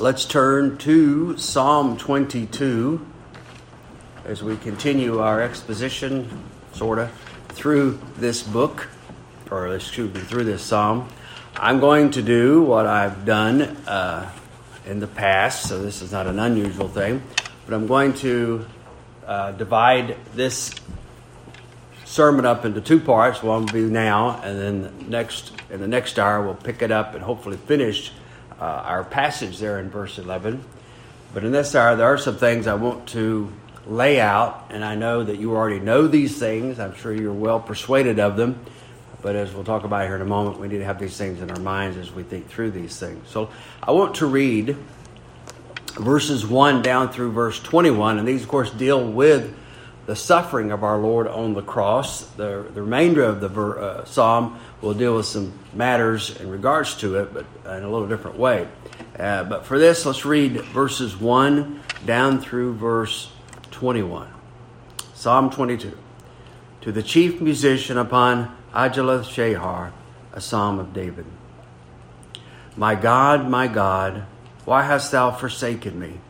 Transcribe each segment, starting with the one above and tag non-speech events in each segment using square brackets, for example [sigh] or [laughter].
Let's turn to Psalm 22 as we continue our exposition, sort of, through this book, or excuse me, through this psalm. I'm going to do what I've done uh, in the past, so this is not an unusual thing, but I'm going to uh, divide this sermon up into two parts. One will be now, and then next in the next hour we'll pick it up and hopefully finish uh, our passage there in verse 11. But in this hour, there are some things I want to lay out, and I know that you already know these things. I'm sure you're well persuaded of them. But as we'll talk about here in a moment, we need to have these things in our minds as we think through these things. So I want to read verses 1 down through verse 21, and these, of course, deal with the suffering of our Lord on the cross. The, the remainder of the ver, uh, psalm will deal with some matters in regards to it, but in a little different way. Uh, but for this, let's read verses 1 down through verse 21. Psalm 22. To the chief musician upon Aijeleth Shahar, a psalm of David. My God, my God, why hast thou forsaken me?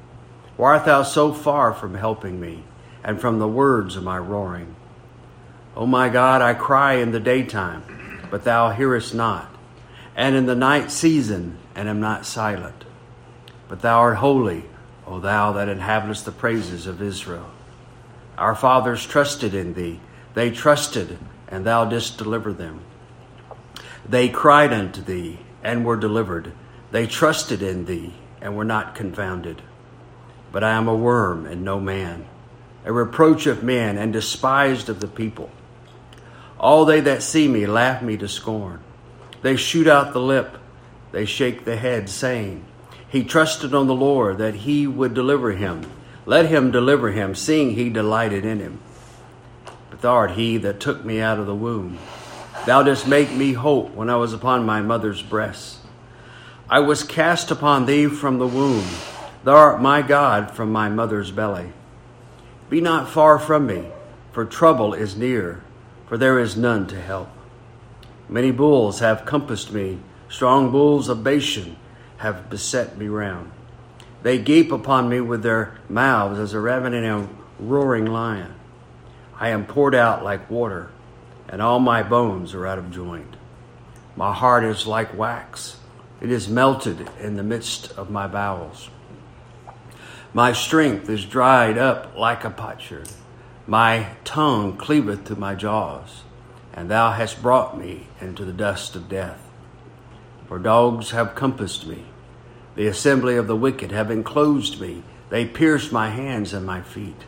Why art thou so far from helping me, and from the words of my roaring? O my God, I cry in the daytime, but thou hearest not, and in the night season, and am not silent. But thou art holy, O thou that inhabitest the praises of Israel. Our fathers trusted in thee, they trusted, and thou didst deliver them. They cried unto thee, and were delivered. They trusted in thee, and were not confounded. But I am a worm and no man, a reproach of men, and despised of the people. All they that see me laugh me to scorn. They shoot out the lip, they shake the head, saying, He trusted on the Lord that he would deliver him. Let him deliver him, seeing he delighted in him. But thou art he that took me out of the womb. Thou didst make me hope when I was upon my mother's breast. I was cast upon thee from the womb. Thou art my God from my mother's belly. Be not far from me, for trouble is near, for there is none to help. Many bulls have compassed me, strong bulls of Bashan have beset me round. They gape upon me with their mouths as a ravening and roaring lion. I am poured out like water, and all my bones are out of joint. My heart is like wax, it is melted in the midst of my bowels. My strength is dried up like a potsherd. My tongue cleaveth to my jaws, and thou hast brought me into the dust of death. For dogs have compassed me, the assembly of the wicked have enclosed me, they pierce my hands and my feet.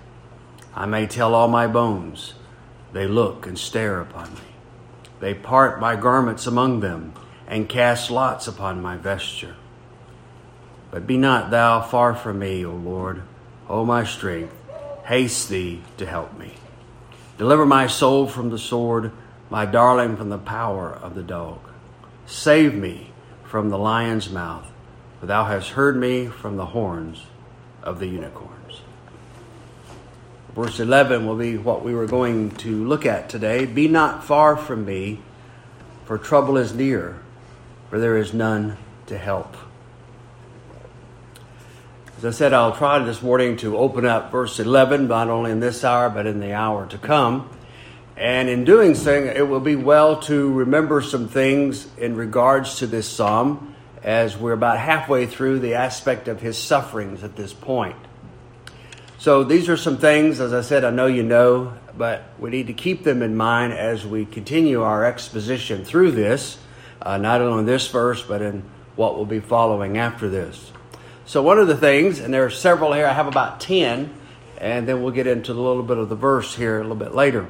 I may tell all my bones, they look and stare upon me. They part my garments among them, and cast lots upon my vesture. But be not thou far from me, O Lord, O my strength haste thee to help me. Deliver my soul from the sword, my darling from the power of the dog. Save me from the lion's mouth, for thou hast heard me from the horns of the unicorns. Verse 11 will be what we were going to look at today. Be not far from me, for trouble is near, for there is none to help. I said, I'll try this morning to open up verse 11, not only in this hour, but in the hour to come. And in doing so, it will be well to remember some things in regards to this psalm as we're about halfway through the aspect of his sufferings at this point. So these are some things, as I said, I know you know, but we need to keep them in mind as we continue our exposition through this, uh, not only in this verse, but in what will be following after this. So, one of the things, and there are several here, I have about 10, and then we'll get into a little bit of the verse here a little bit later.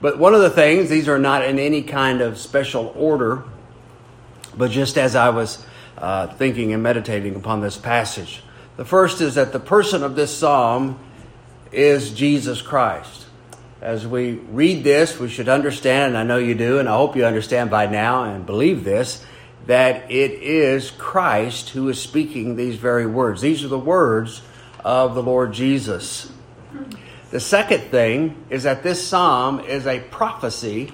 But one of the things, these are not in any kind of special order, but just as I was uh, thinking and meditating upon this passage. The first is that the person of this psalm is Jesus Christ. As we read this, we should understand, and I know you do, and I hope you understand by now and believe this, that it is Christ who is speaking these very words. These are the words of the Lord Jesus. The second thing is that this psalm is a prophecy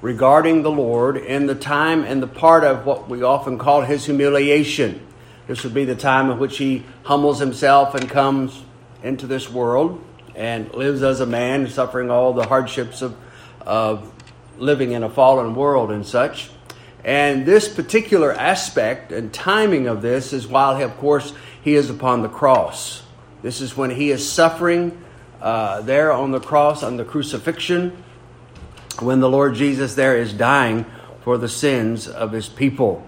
regarding the Lord in the time and the part of what we often call his humiliation. This would be the time in which he humbles himself and comes into this world and lives as a man, suffering all the hardships of, of living in a fallen world and such. And this particular aspect and timing of this is while, of course, he is upon the cross. This is when he is suffering uh, there on the cross, on the crucifixion, when the Lord Jesus there is dying for the sins of his people.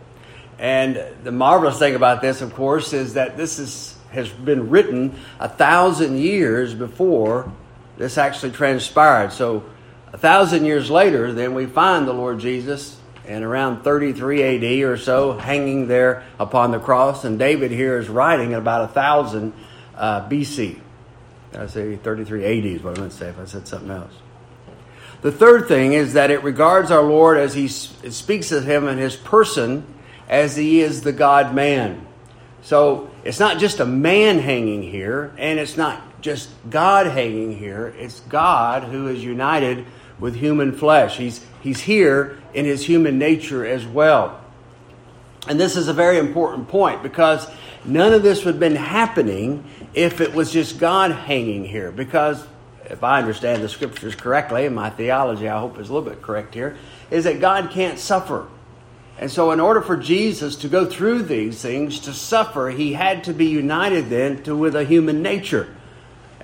And the marvelous thing about this, of course, is that this is, has been written a thousand years before this actually transpired. So, a thousand years later, then we find the Lord Jesus in around 33 AD or so, hanging there upon the cross. And David here is writing at about a thousand uh, BC. I say 33 AD is what I meant to say if I said something else. The third thing is that it regards our Lord as he speaks of him and his person as he is the God man. So it's not just a man hanging here, and it's not just God hanging here. It's God who is united with human flesh. He's, he's here in his human nature as well. And this is a very important point because none of this would have been happening if it was just God hanging here. Because if I understand the scriptures correctly, and my theology I hope is a little bit correct here, is that God can't suffer. And so, in order for Jesus to go through these things, to suffer, he had to be united then to, with a human nature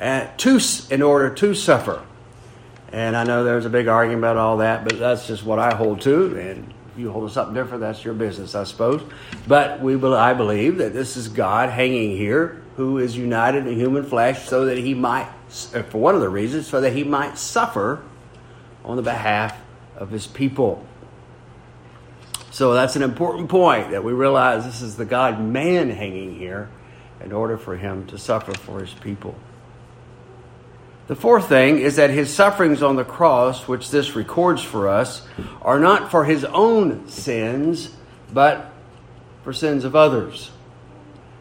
uh, to, in order to suffer. And I know there's a big argument about all that, but that's just what I hold to. And you hold to something different, that's your business, I suppose. But we, I believe that this is God hanging here, who is united in human flesh, so that he might, uh, for one of the reasons, so that he might suffer on the behalf of his people. So that's an important point that we realize this is the God man hanging here in order for him to suffer for his people. The fourth thing is that his sufferings on the cross, which this records for us, are not for his own sins, but for sins of others.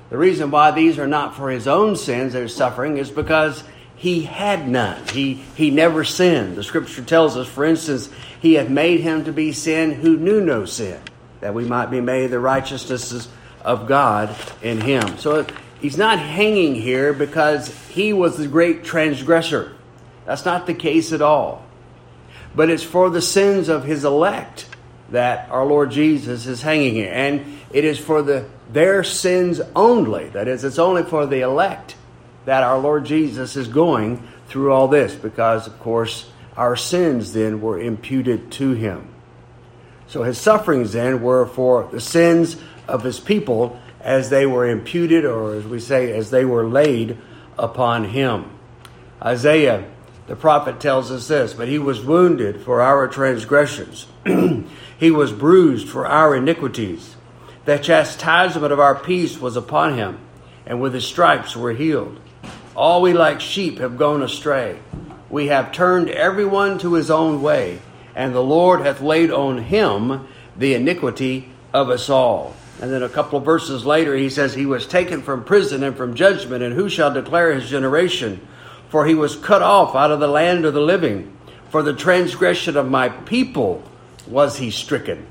The reason why these are not for his own sins that are suffering is because he had none. He, he never sinned. The scripture tells us, for instance, he hath made him to be sin who knew no sin, that we might be made the righteousnesses of God in him. So he's not hanging here because he was the great transgressor. That's not the case at all. But it's for the sins of his elect that our Lord Jesus is hanging here. And it is for the their sins only. That is, it's only for the elect that our Lord Jesus is going through all this because, of course, our sins then were imputed to him. So his sufferings then were for the sins of his people as they were imputed, or as we say, as they were laid upon him. Isaiah, the prophet, tells us this But he was wounded for our transgressions, [clears throat] he was bruised for our iniquities. The chastisement of our peace was upon him, and with his stripes we're healed. All we like sheep have gone astray. We have turned everyone to his own way, and the Lord hath laid on him the iniquity of us all. And then a couple of verses later, he says, He was taken from prison and from judgment, and who shall declare his generation? For he was cut off out of the land of the living. For the transgression of my people was he stricken.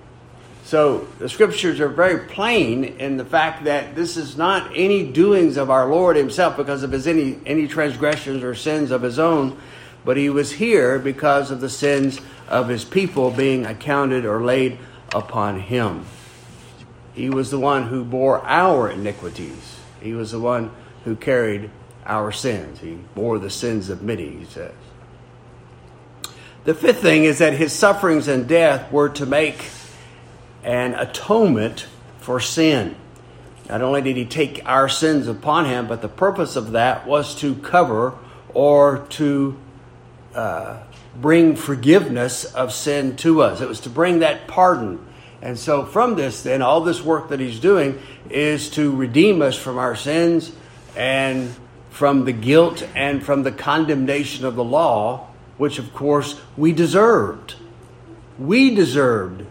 So the scriptures are very plain in the fact that this is not any doings of our Lord himself because of his any, any transgressions or sins of his own, but he was here because of the sins of his people being accounted or laid upon him. He was the one who bore our iniquities. He was the one who carried our sins. He bore the sins of many, he says. The fifth thing is that his sufferings and death were to make an atonement for sin. Not only did he take our sins upon him, but the purpose of that was to cover or to uh, bring forgiveness of sin to us. It was to bring that pardon. And so, from this, then, all this work that he's doing is to redeem us from our sins and from the guilt and from the condemnation of the law, which, of course, we deserved. We deserved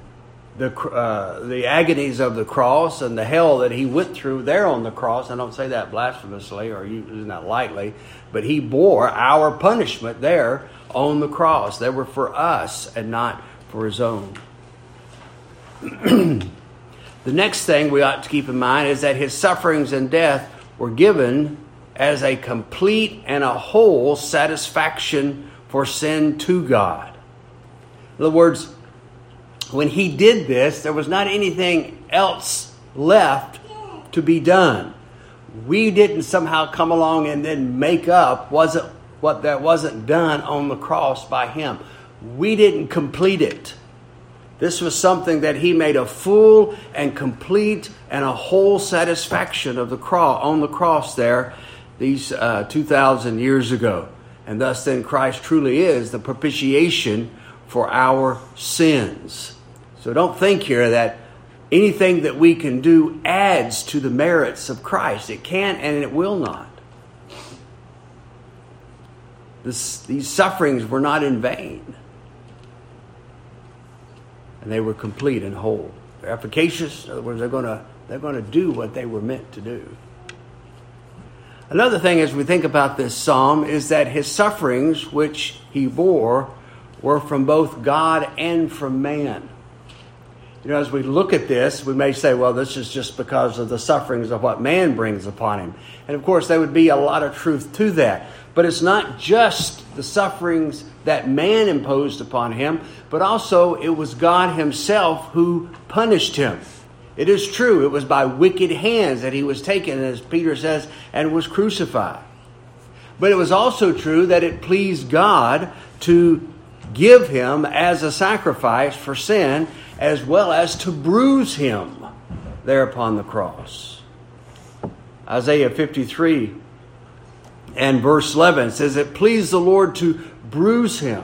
the, uh, the agonies of the cross and the hell that he went through there on the cross. I don't say that blasphemously or using that lightly, but he bore our punishment there on the cross. They were for us and not for his own. [clears throat] the next thing we ought to keep in mind is that his sufferings and death were given as a complete and a whole satisfaction for sin to God. In other words, when he did this, there was not anything else left to be done. We didn't somehow come along and then make up wasn't what that wasn't done on the cross by him. We didn't complete it. This was something that he made a full and complete and a whole satisfaction of the cross on the cross there these uh, 2,000 years ago. And thus, then, Christ truly is the propitiation for our sins. So don't think here that anything that we can do adds to the merits of Christ. It can and it will not. This, these sufferings were not in vain, and they were complete and whole. They're efficacious. In other words, they're going to they're going to do what they were meant to do. Another thing as we think about this psalm is that his sufferings, which he bore, were from both God and from man. You know, as we look at this, we may say, well, this is just because of the sufferings of what man brings upon him. And of course, there would be a lot of truth to that. But it's not just the sufferings that man imposed upon him, but also it was God himself who punished him. It is true, it was by wicked hands that he was taken, as Peter says, and was crucified. But it was also true that it pleased God to give him as a sacrifice for sin, as well as to bruise him there upon the cross. Isaiah 53 and verse 11 says, It pleased the Lord to bruise him,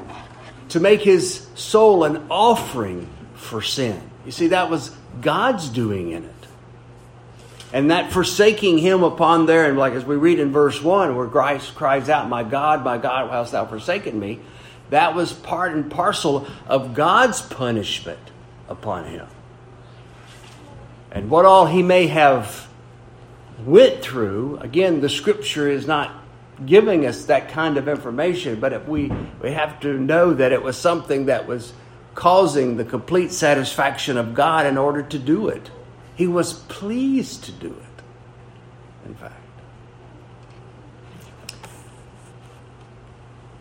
to make his soul an offering for sin. You see, that was God's doing in it. And that forsaking him upon there, and like as we read in verse 1, where Christ cries out, My God, my God, why hast thou forsaken me? That was part and parcel of God's punishment upon him. And what all he may have went through, again, the scripture is not giving us that kind of information, but if we, we have to know that it was something that was causing the complete satisfaction of God in order to do it. He was pleased to do it, in fact.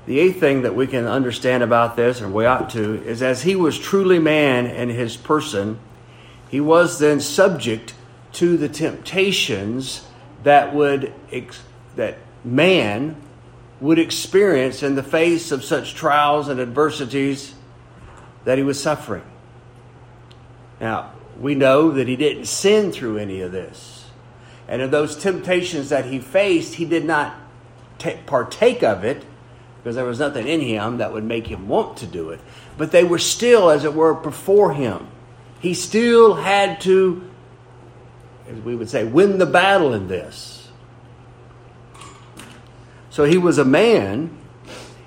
The eighth thing that we can understand about this, and we ought to, is as he was truly man in his person, he was then subject to the temptations that would that man would experience in the face of such trials and adversities that he was suffering. Now, we know that he didn't sin through any of this. And of those temptations that he faced, he did not t- partake of it because there was nothing in him that would make him want to do it. But they were still, as it were, before him. He still had to, as we would say, win the battle in this. So he was a man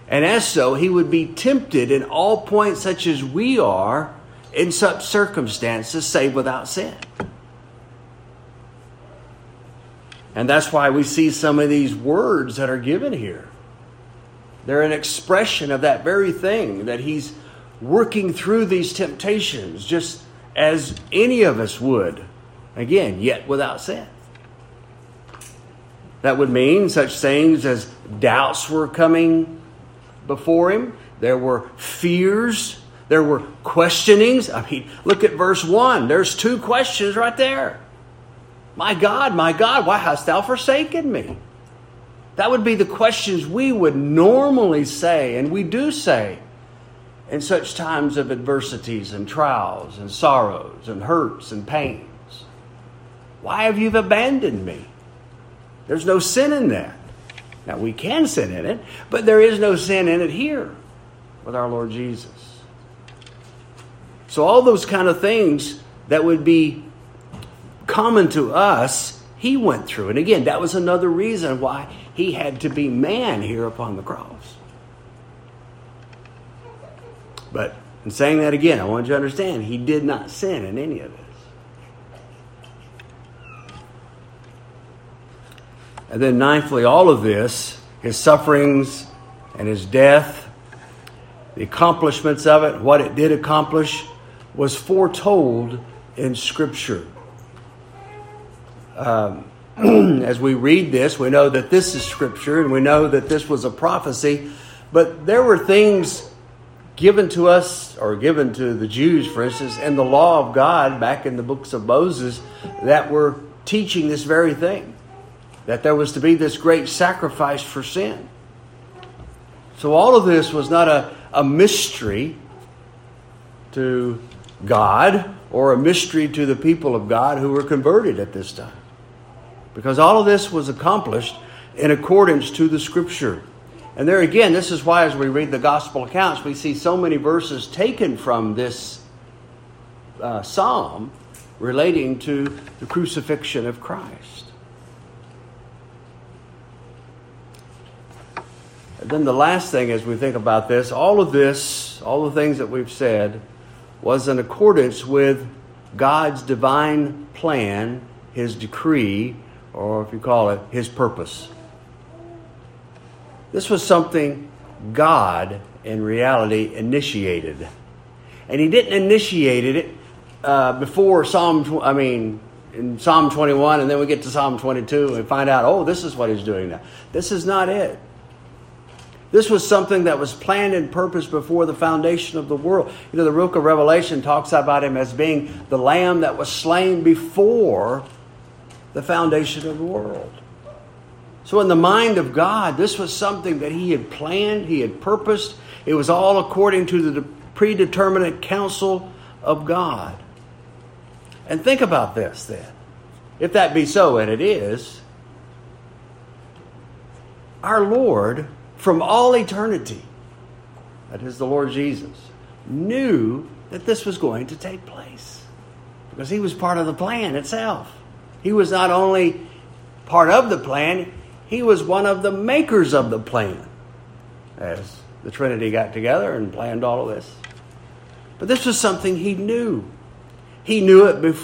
and as so, he would be tempted in all points such as we are in such circumstances, save without sin. And that's why we see some of these words that are given here. They're an expression of that very thing that he's working through these temptations just as any of us would. Again, yet without sin. That would mean such things as doubts were coming before him. There were fears. There were questionings. I mean, look at verse 1. There's two questions right there. My God, my God, why hast thou forsaken me? That would be the questions we would normally say, and we do say, in such times of adversities and trials and sorrows and hurts and pains. Why have you abandoned me? There's no sin in that. Now, we can sin in it, but there is no sin in it here with our Lord Jesus. So, all those kind of things that would be common to us, he went through. And again, that was another reason why he had to be man here upon the cross. But in saying that again, I want you to understand he did not sin in any of this. And then, ninthly, all of this, his sufferings and his death, the accomplishments of it, what it did accomplish, was foretold in Scripture. Um, [clears throat] as we read this, we know that this is scripture and we know that this was a prophecy, but there were things given to us or given to the Jews, for instance, in the law of God back in the books of Moses that were teaching this very thing that there was to be this great sacrifice for sin. So all of this was not a, a mystery to God or a mystery to the people of God who were converted at this time. Because all of this was accomplished in accordance to the Scripture. And there again, this is why as we read the gospel accounts, we see so many verses taken from this uh, psalm relating to the crucifixion of Christ. And then the last thing as we think about this, all of this, all the things that we've said, was in accordance with God's divine plan, His decree, or if you call it, His purpose. This was something God, in reality, initiated. And He didn't initiate it uh, before Psalm, I mean, in Psalm 21, and then we get to Psalm 22 and we find out, oh, this is what He's doing now. This is not it. This was something that was planned and purposed before the foundation of the world. You know, the book of Revelation talks about him as being the lamb that was slain before the foundation of the world. So, in the mind of God, this was something that He had planned, He had purposed. It was all according to the predeterminate counsel of God. And think about this then. If that be so, and it is, our Lord from all eternity, that is the Lord Jesus, knew that this was going to take place because he was part of the plan itself. He was not only part of the plan, he was one of the makers of the plan as the Trinity got together and planned all of this. But this was something he knew. He knew it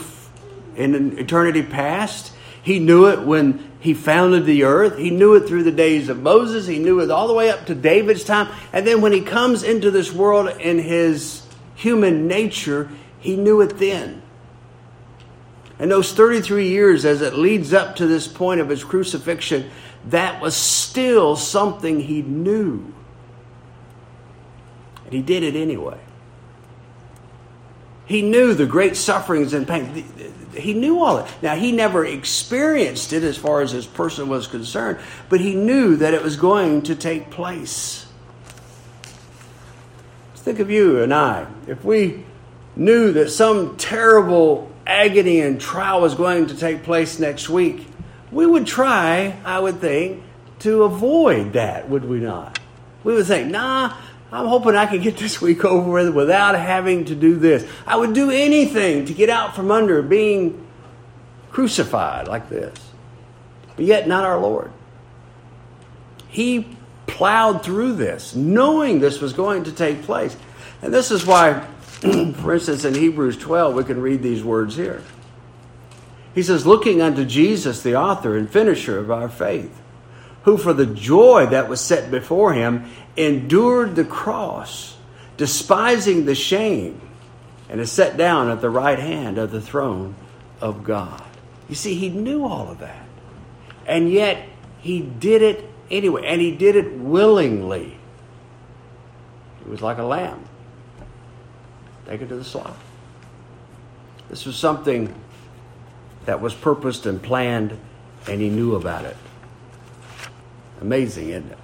in an eternity past. He knew it when he founded the earth. He knew it through the days of Moses. He knew it all the way up to David's time. And then when he comes into this world in his human nature, he knew it then. And those 33 years as it leads up to this point of his crucifixion, that was still something he knew. And he did it anyway. He knew the great sufferings and pain. He knew all that. Now, he never experienced it as far as his person was concerned, but he knew that it was going to take place. Let's think of you and I. If we knew that some terrible agony and trial was going to take place next week, we would try, I would think, to avoid that, would we not? We would think, nah, I'm hoping I can get this week [laughs] over with without having to do this. I would do anything to get out from under being crucified like this. But yet, not our Lord. He plowed through this, knowing this was going to take place. And this is why, [clears throat] for instance, in Hebrews 12, we can read these words here. He says, Looking unto Jesus, the author and finisher of our faith who for the joy that was set before him endured the cross, despising the shame, and is set down at the right hand of the throne of God. You see, he knew all of that. And yet, he did it anyway, and he did it willingly. It was like a lamb. Take it to the slaughter. This was something that was purposed and planned, and he knew about it. Amazing, isn't it?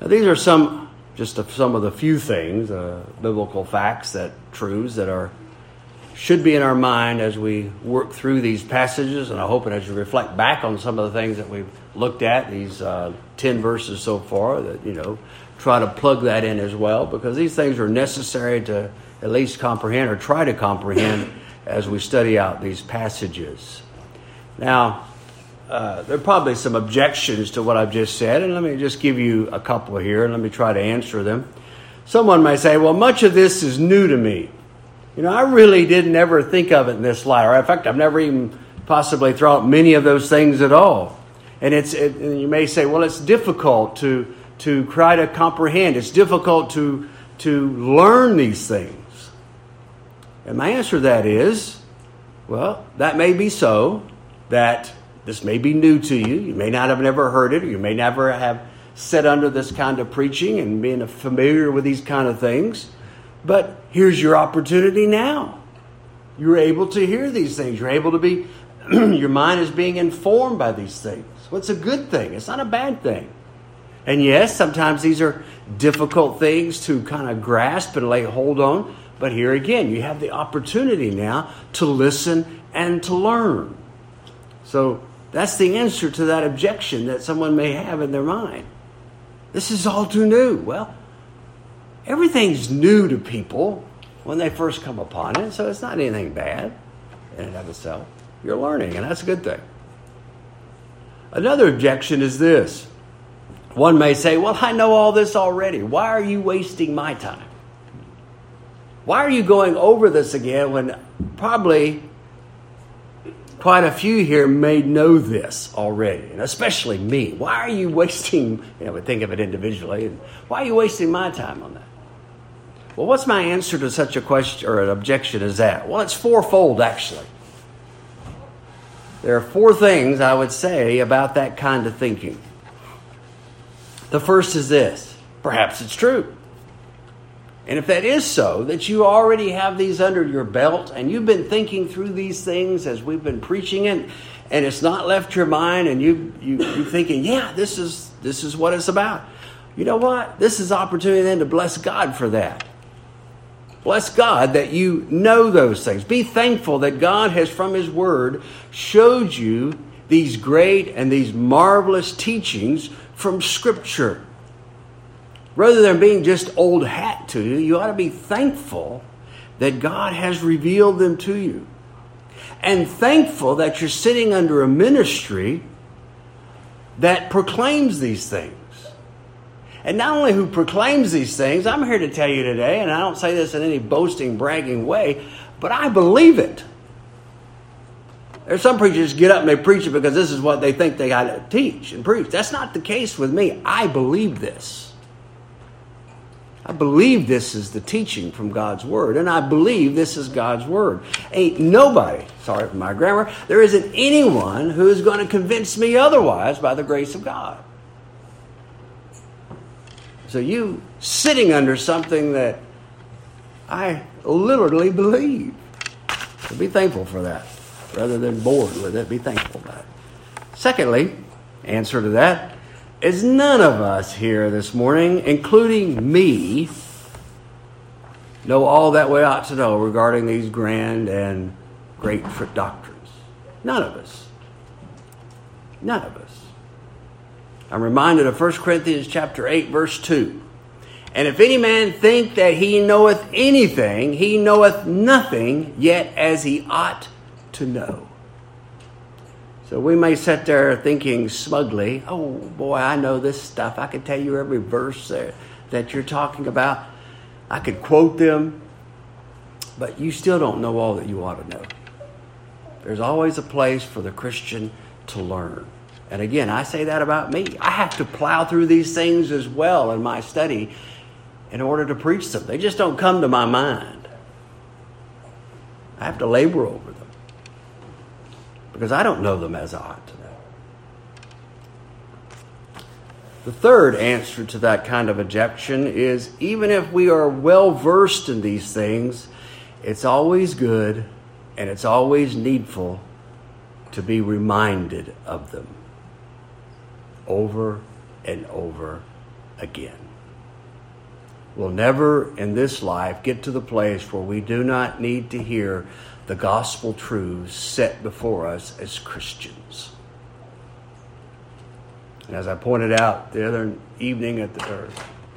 Now, these are some, just some of the few things, uh, biblical facts that truths that are should be in our mind as we work through these passages, and I hope and as you reflect back on some of the things that we've looked at, these uh, ten verses so far, that you know, try to plug that in as well, because these things are necessary to at least comprehend or try to comprehend [coughs] as we study out these passages. Now, uh, there are probably some objections to what I've just said, and let me just give you a couple here, and let me try to answer them. Someone may say, well, much of this is new to me. You know, I really didn't ever think of it in this light, or in fact, I've never even possibly thought many of those things at all. And it's, it, and you may say, well, it's difficult to, to try to comprehend. It's difficult to, to learn these things. And my answer to that is, Well, that may be so, that this may be new to you. You may not have never heard it, or you may never have sat under this kind of preaching and being familiar with these kind of things. But here's your opportunity now. You're able to hear these things. You're able to be, [clears throat] your mind is being informed by these things. Well, a good thing, it's not a bad thing. And yes, sometimes these are difficult things to kind of grasp and lay hold on. But here again, you have the opportunity now to listen and to learn. So that's the answer to that objection that someone may have in their mind. This is all too new. Well, everything's new to people when they first come upon it, so it's not anything bad in and of itself. You're learning, and that's a good thing. Another objection is this one may say, Well, I know all this already. Why are you wasting my time? Why are you going over this again when probably quite a few here may know this already, and especially me. Why are you wasting, you know, we think of it individually, and why are you wasting my time on that? Well, what's my answer to such a question or an objection as that? Well, it's fourfold, actually. There are four things I would say about that kind of thinking. The first is this perhaps it's true. And if that is so, that you already have these under your belt and you've been thinking through these things as we've been preaching it, and it's not left your mind, and you, you, you're thinking, yeah, this is, this is what it's about. You know what? This is opportunity then to bless God for that. Bless God that you know those things. Be thankful that God has, from His Word, showed you these great and these marvelous teachings from Scripture. Rather than being just old hat to you, you ought to be thankful that God has revealed them to you. And thankful that you're sitting under a ministry that proclaims these things. And not only who proclaims these things, I'm here to tell you today, and I don't say this in any boasting, bragging way, but I believe it. There's some preachers get up and they preach it because this is what they think they got to teach and preach. That's not the case with me. I believe this. I believe this is the teaching from God's Word, and I believe this is God's Word. Ain't nobody, sorry for my grammar, there isn't anyone who is going to convince me otherwise by the grace of God. So you sitting under something that I literally believe. So be thankful for that. Rather than bored with it, be thankful for that. Secondly, answer to that, is none of us here this morning, including me, know all that we ought to know regarding these grand and great doctrines. None of us. None of us. I'm reminded of 1 Corinthians chapter 8 verse 2. And if any man think that he knoweth anything, he knoweth nothing yet as he ought to know. So we may sit there thinking smugly, oh boy, I know this stuff. I could tell you every verse there that you're talking about. I could quote them, but you still don't know all that you ought to know. There's always a place for the Christian to learn. And again, I say that about me. I have to plow through these things as well in my study in order to preach them. They just don't come to my mind. I have to labor over them because I don't know them as I ought to know. The third answer to that kind of objection is even if we are well versed in these things, it's always good and it's always needful to be reminded of them over and over again. We'll never in this life get to the place where we do not need to hear the gospel truths set before us as Christians. And as I pointed out the other evening at the or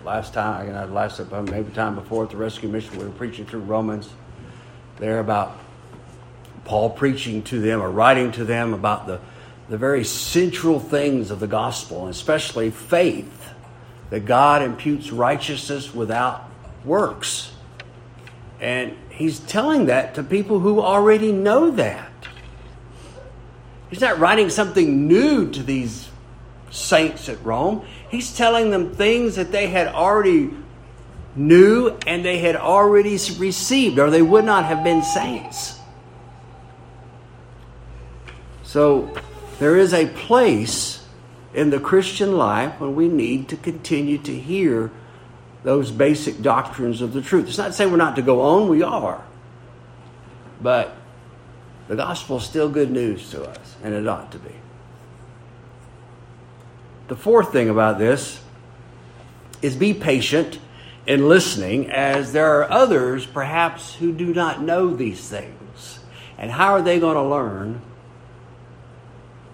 last time, I last maybe time before at the rescue mission, we were preaching through Romans there about Paul preaching to them or writing to them about the, the very central things of the gospel, especially faith, that God imputes righteousness without works. And he's telling that to people who already know that. He's not writing something new to these saints at Rome. He's telling them things that they had already knew and they had already received, or they would not have been saints. So there is a place in the Christian life when we need to continue to hear those basic doctrines of the truth. It's not to say we're not to go on, we are. But the gospel is still good news to us, and it ought to be. The fourth thing about this is be patient in listening, as there are others perhaps who do not know these things. And how are they going to learn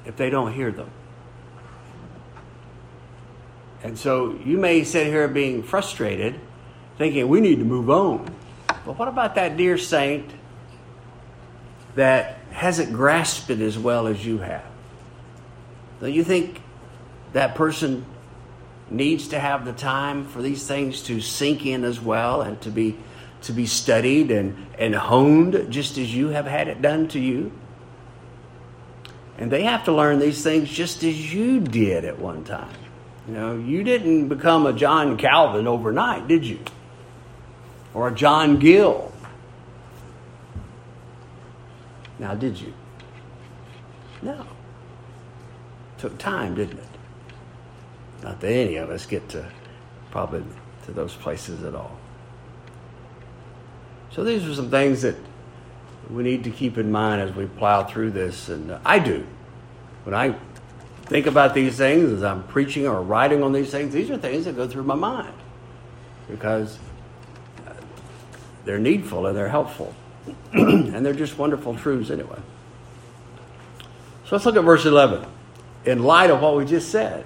if they don't hear them? And so you may sit here being frustrated, thinking we need to move on. But what about that dear saint that hasn't grasped it as well as you have? Don't you think that person needs to have the time for these things to sink in as well and to be to be studied and, and honed just as you have had it done to you? And they have to learn these things just as you did at one time. You know, you didn't become a John Calvin overnight, did you? Or a John Gill. Now, did you? No. Took time, didn't it? Not that any of us get to probably to those places at all. So these are some things that we need to keep in mind as we plow through this. And I do. When I think about these things as I'm preaching or writing on these things, these are things that go through my mind because they're needful and they're helpful. [clears throat] and they're just wonderful truths anyway. So let's look at verse 11 in light of what we just said.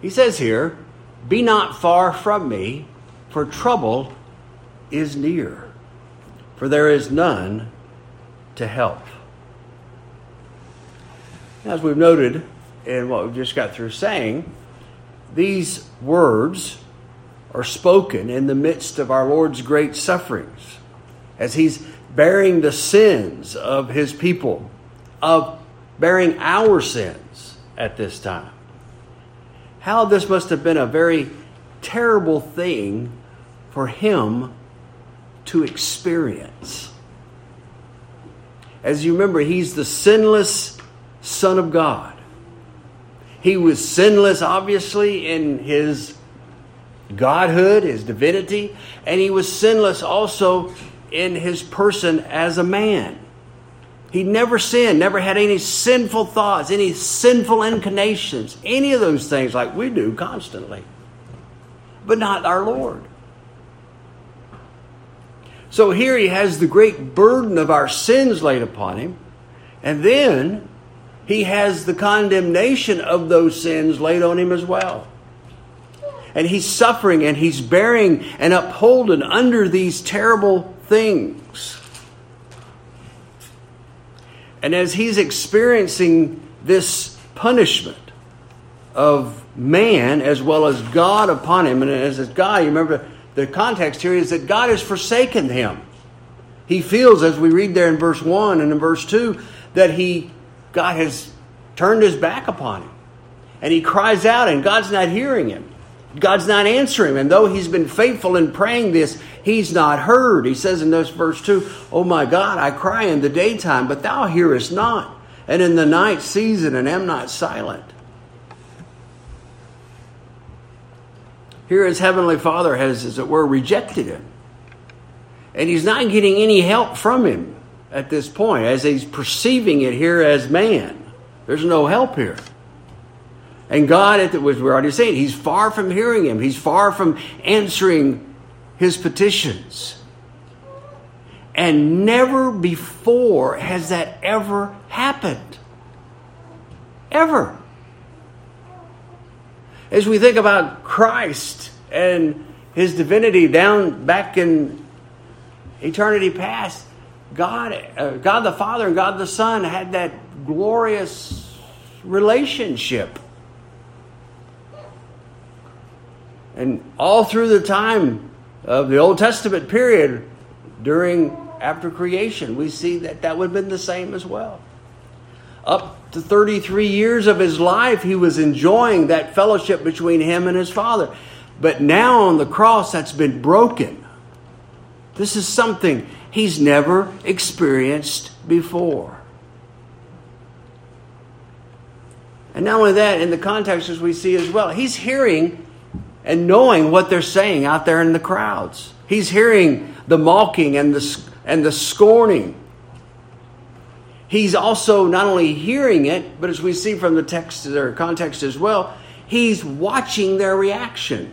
He says here, Be not far from me, for trouble is near, for there is none to help. As we've noted in what we've just got through saying, these words are spoken in the midst of our Lord's great sufferings as He's bearing the sins of His people, of bearing our sins at this time how this must have been a very terrible thing for him to experience. As you remember, he's the sinless Son of God. He was sinless, obviously, in his godhood, his divinity, and he was sinless also in his person as a man. He never sinned, never had any sinful thoughts, any sinful inclinations, any of those things like we do constantly. But not our Lord. So here he has the great burden of our sins laid upon him, and then he has the condemnation of those sins laid on him as well. And he's suffering and he's bearing and upholding under these terrible things. And as he's experiencing this punishment of man as well as God upon him, and as God, you remember the context here is that God has forsaken him. He feels, as we read there in verse 1 and in verse 2, that he God has turned his back upon him. And he cries out, and God's not hearing him. God's not answering him. And though he's been faithful in praying this, he's not heard. He says in this verse 2, Oh my God, I cry in the daytime, but thou hearest not. And in the night season, and am not silent. Here his heavenly Father has, as it were, rejected him. And he's not getting any help from him at this point, as he's perceiving it here as man. There's no help here. And God, as we're already saying, He's far from hearing him. He's far from answering his petitions. And never before has that ever happened. Ever. As we think about Christ and his divinity down back in eternity past, God, uh, God the Father and God the Son had that glorious relationship. And all through the time of the Old Testament period, during after creation, we see that that would have been the same as well. Up to 33 years of his life, he was enjoying that fellowship between him and his Father. But now on the cross, that's been broken. This is something he's never experienced before. And not only that, in the context as we see as well, he's hearing and knowing what they're saying out there in the crowds. He's hearing the mocking and the, and the scorning. He's also not only hearing it, but as we see from the text or context as well, he's watching their reaction.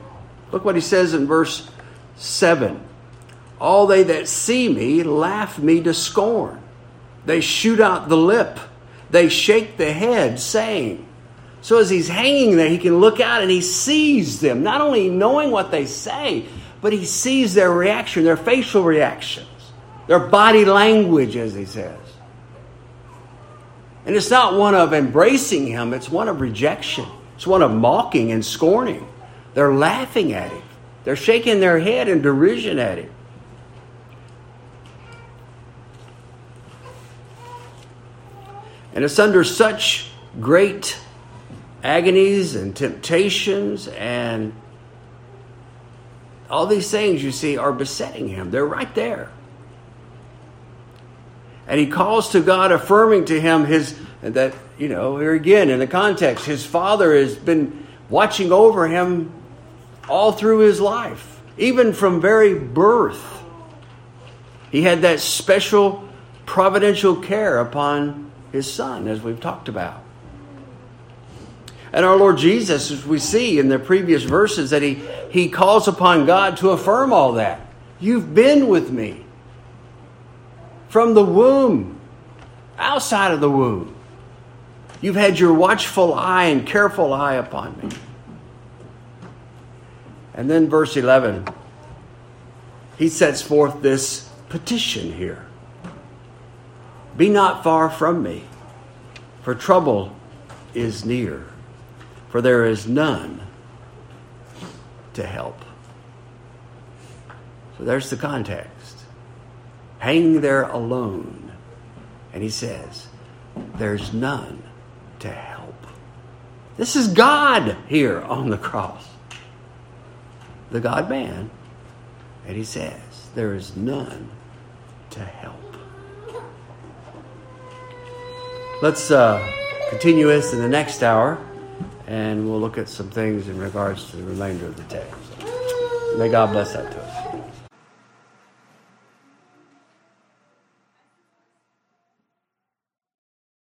Look what he says in verse 7 All they that see me laugh me to scorn. They shoot out the lip, they shake the head, saying, so as he's hanging there, he can look out and he sees them, not only knowing what they say, but he sees their reaction, their facial reactions, their body language, as he says. And it's not one of embracing him, it's one of rejection. It's one of mocking and scorning. They're laughing at him, they're shaking their head in derision at him. And it's under such great agonies and temptations and all these things you see are besetting him. They're right there. And he calls to God, affirming to him his that, you know, here again in the context, his father has been watching over him all through his life, even from very birth. He had that special providential care upon his son, as we've talked about. And our Lord Jesus, as we see in the previous verses, that he, he calls upon God to affirm all that. You've been with me from the womb, outside of the womb. You've had your watchful eye and careful eye upon me. And then, verse 11, he sets forth this petition here Be not far from me, for trouble is near for there is none to help. So there's the context. Hanging there alone. And he says, There's none to help. This is God here on the cross, the God man. And he says, There is none to help. Let's uh, continue this in the next hour and we'll look at some things in regards to the remainder of the text. May God bless that to us.